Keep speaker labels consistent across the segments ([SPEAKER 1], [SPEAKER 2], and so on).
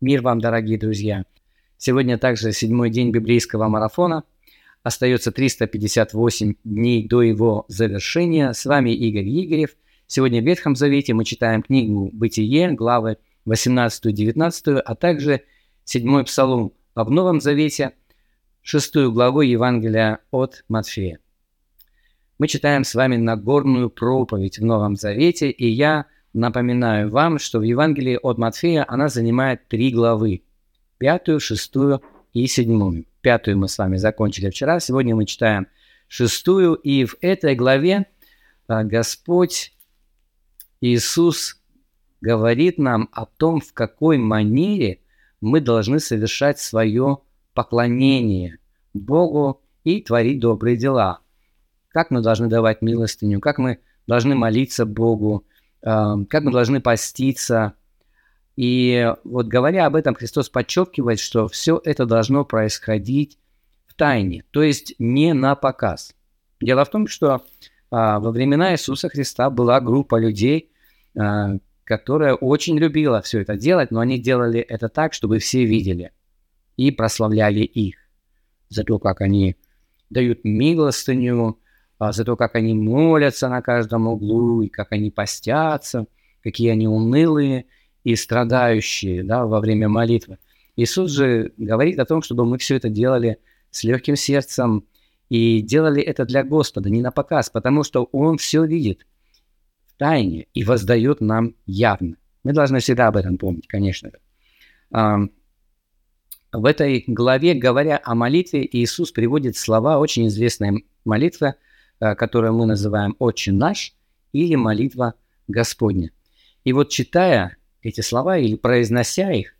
[SPEAKER 1] Мир вам, дорогие друзья! Сегодня также седьмой день библейского марафона. Остается 358 дней до его завершения. С вами Игорь Игорев. Сегодня в Ветхом Завете мы читаем книгу «Бытие», главы 18-19, а также седьмой псалом, а в Новом Завете шестую главу Евангелия от Матфея. Мы читаем с вами Нагорную проповедь в Новом Завете, и я – Напоминаю вам, что в Евангелии от Матфея она занимает три главы. Пятую, шестую и седьмую. Пятую мы с вами закончили вчера, сегодня мы читаем шестую, и в этой главе а, Господь Иисус говорит нам о том, в какой манере мы должны совершать свое поклонение Богу и творить добрые дела. Как мы должны давать милостыню, как мы должны молиться Богу, как мы должны поститься. И вот говоря об этом, Христос подчеркивает, что все это должно происходить в тайне, то есть не на показ. Дело в том, что а, во времена Иисуса Христа была группа людей, а, которая очень любила все это делать, но они делали это так, чтобы все видели и прославляли их за то, как они дают милостыню, за то, как они молятся на каждом углу, и как они постятся, какие они унылые и страдающие да, во время молитвы. Иисус же говорит о том, чтобы мы все это делали с легким сердцем и делали это для Господа, не на показ, потому что Он все видит в тайне и воздает нам явно. Мы должны всегда об этом помнить, конечно. В этой главе, говоря о молитве, Иисус приводит слова очень известной молитвы – Э, которую мы называем «Отче наш» или «Молитва Господня». И вот читая эти слова или произнося их,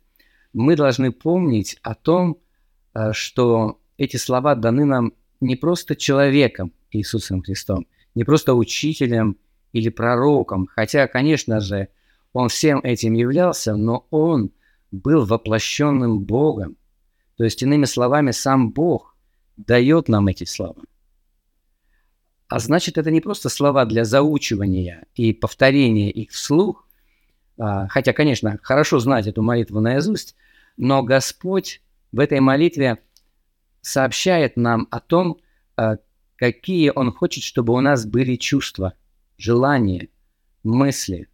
[SPEAKER 1] мы должны помнить о том, э, что эти слова даны нам не просто человеком Иисусом Христом, не просто учителем или пророком, хотя, конечно же, он всем этим являлся, но он был воплощенным Богом. То есть, иными словами, сам Бог дает нам эти слова. А значит, это не просто слова для заучивания и повторения их вслух, а, хотя, конечно, хорошо знать эту молитву наизусть, но Господь в этой молитве сообщает нам о том, а, какие Он хочет, чтобы у нас были чувства, желания, мысли,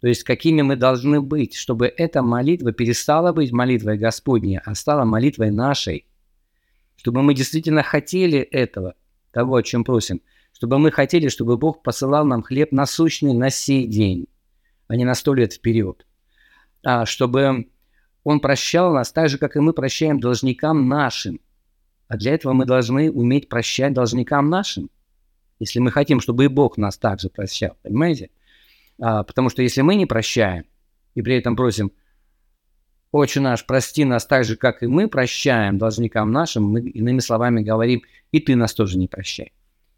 [SPEAKER 1] то есть какими мы должны быть, чтобы эта молитва перестала быть молитвой Господней, а стала молитвой нашей, чтобы мы действительно хотели этого, того, о чем просим – чтобы мы хотели, чтобы Бог посылал нам хлеб насущный на сей день, а не на сто лет вперед. А чтобы Он прощал нас так же, как и мы прощаем должникам нашим. А для этого мы должны уметь прощать должникам нашим, если мы хотим, чтобы и Бог нас также прощал, понимаете? А, потому что если мы не прощаем, и при этом просим, «Отче наш, прости нас так же, как и мы прощаем должникам нашим», мы иными словами говорим, «И ты нас тоже не прощай».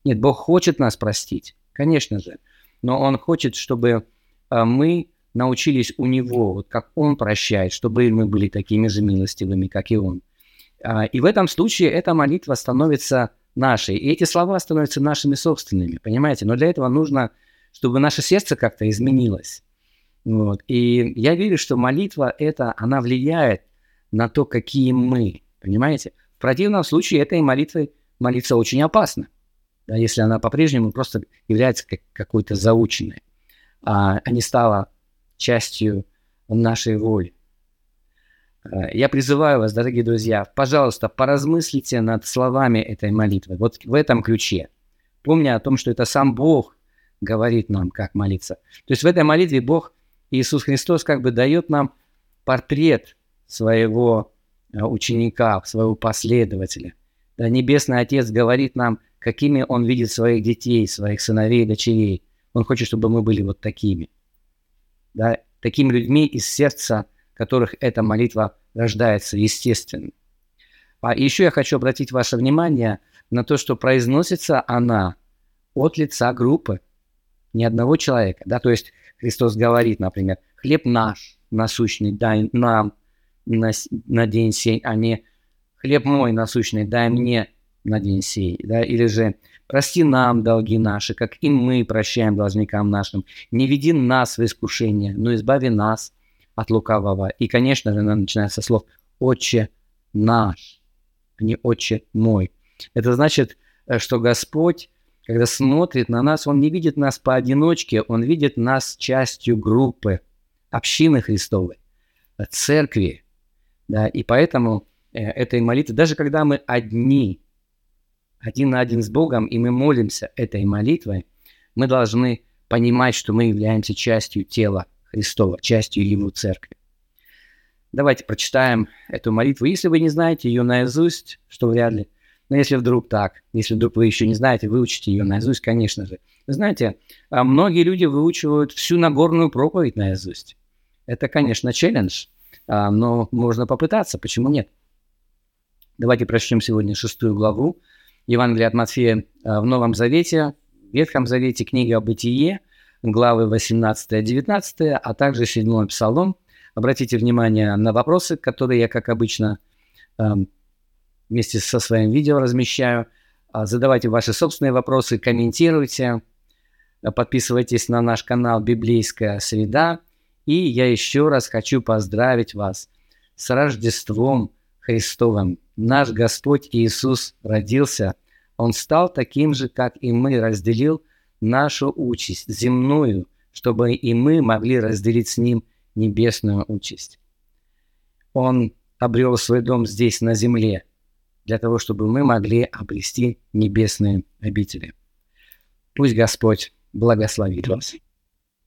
[SPEAKER 1] Нет, Бог хочет нас простить, конечно же, но Он хочет, чтобы а, мы научились у Него, вот как Он прощает, чтобы мы были такими же милостивыми, как и Он. А, и в этом случае эта молитва становится нашей, и эти слова становятся нашими собственными, понимаете? Но для этого нужно, чтобы наше сердце как-то изменилось. Вот. И я верю, что молитва эта, она влияет на то, какие мы, понимаете? В противном случае этой молитвой молиться очень опасно да, если она по-прежнему просто является как, какой-то заученной, а, не стала частью нашей воли. А, я призываю вас, дорогие друзья, пожалуйста, поразмыслите над словами этой молитвы, вот в этом ключе, помня о том, что это сам Бог говорит нам, как молиться. То есть в этой молитве Бог, Иисус Христос, как бы дает нам портрет своего а, ученика, своего последователя. Да, Небесный Отец говорит нам – какими он видит своих детей, своих сыновей дочерей. Он хочет, чтобы мы были вот такими. Да, такими людьми из сердца, которых эта молитва рождается естественно. А еще я хочу обратить ваше внимание на то, что произносится она от лица группы, ни одного человека. Да? То есть Христос говорит, например, хлеб наш насущный дай нам на, на день сей, а не хлеб мой насущный дай мне на день сей, да, или же прости нам долги наши, как и мы прощаем должникам нашим, не веди нас в искушение, но избави нас от лукавого. И, конечно же, она начинается со слов «Отче наш», а не «Отче мой». Это значит, э, что Господь, когда смотрит на нас, Он не видит нас поодиночке, Он видит нас частью группы, общины Христовой, э, церкви. Да, и поэтому этой молитвы, даже когда мы одни, один на один с Богом, и мы молимся этой молитвой, мы должны понимать, что мы являемся частью тела Христова, частью Его церкви. Давайте прочитаем эту молитву. Если вы не знаете ее наизусть, что вряд ли, но если вдруг так, если вдруг вы еще не знаете, выучите ее наизусть, конечно же. Вы знаете, а многие люди выучивают всю Нагорную проповедь наизусть. Это, конечно, челлендж, а, но можно попытаться, почему нет? Давайте прочтем сегодня шестую главу Евангелия от Матфея а, в Новом Завете, в Ветхом Завете книга о Бытие, главы 18-19, а также 7 Псалом. Обратите внимание на вопросы, которые я, как обычно, эм, вместе со своим видео размещаю. А, задавайте ваши собственные вопросы, комментируйте, подписывайтесь на наш канал «Библейская среда». И я еще раз хочу поздравить вас с Рождеством Христовым. Наш Господь Иисус родился – он стал таким же, как и мы, разделил нашу участь земную, чтобы и мы могли разделить с ним небесную участь. Он обрел свой дом здесь, на земле, для того, чтобы мы могли обрести небесные обители. Пусть Господь благословит вас.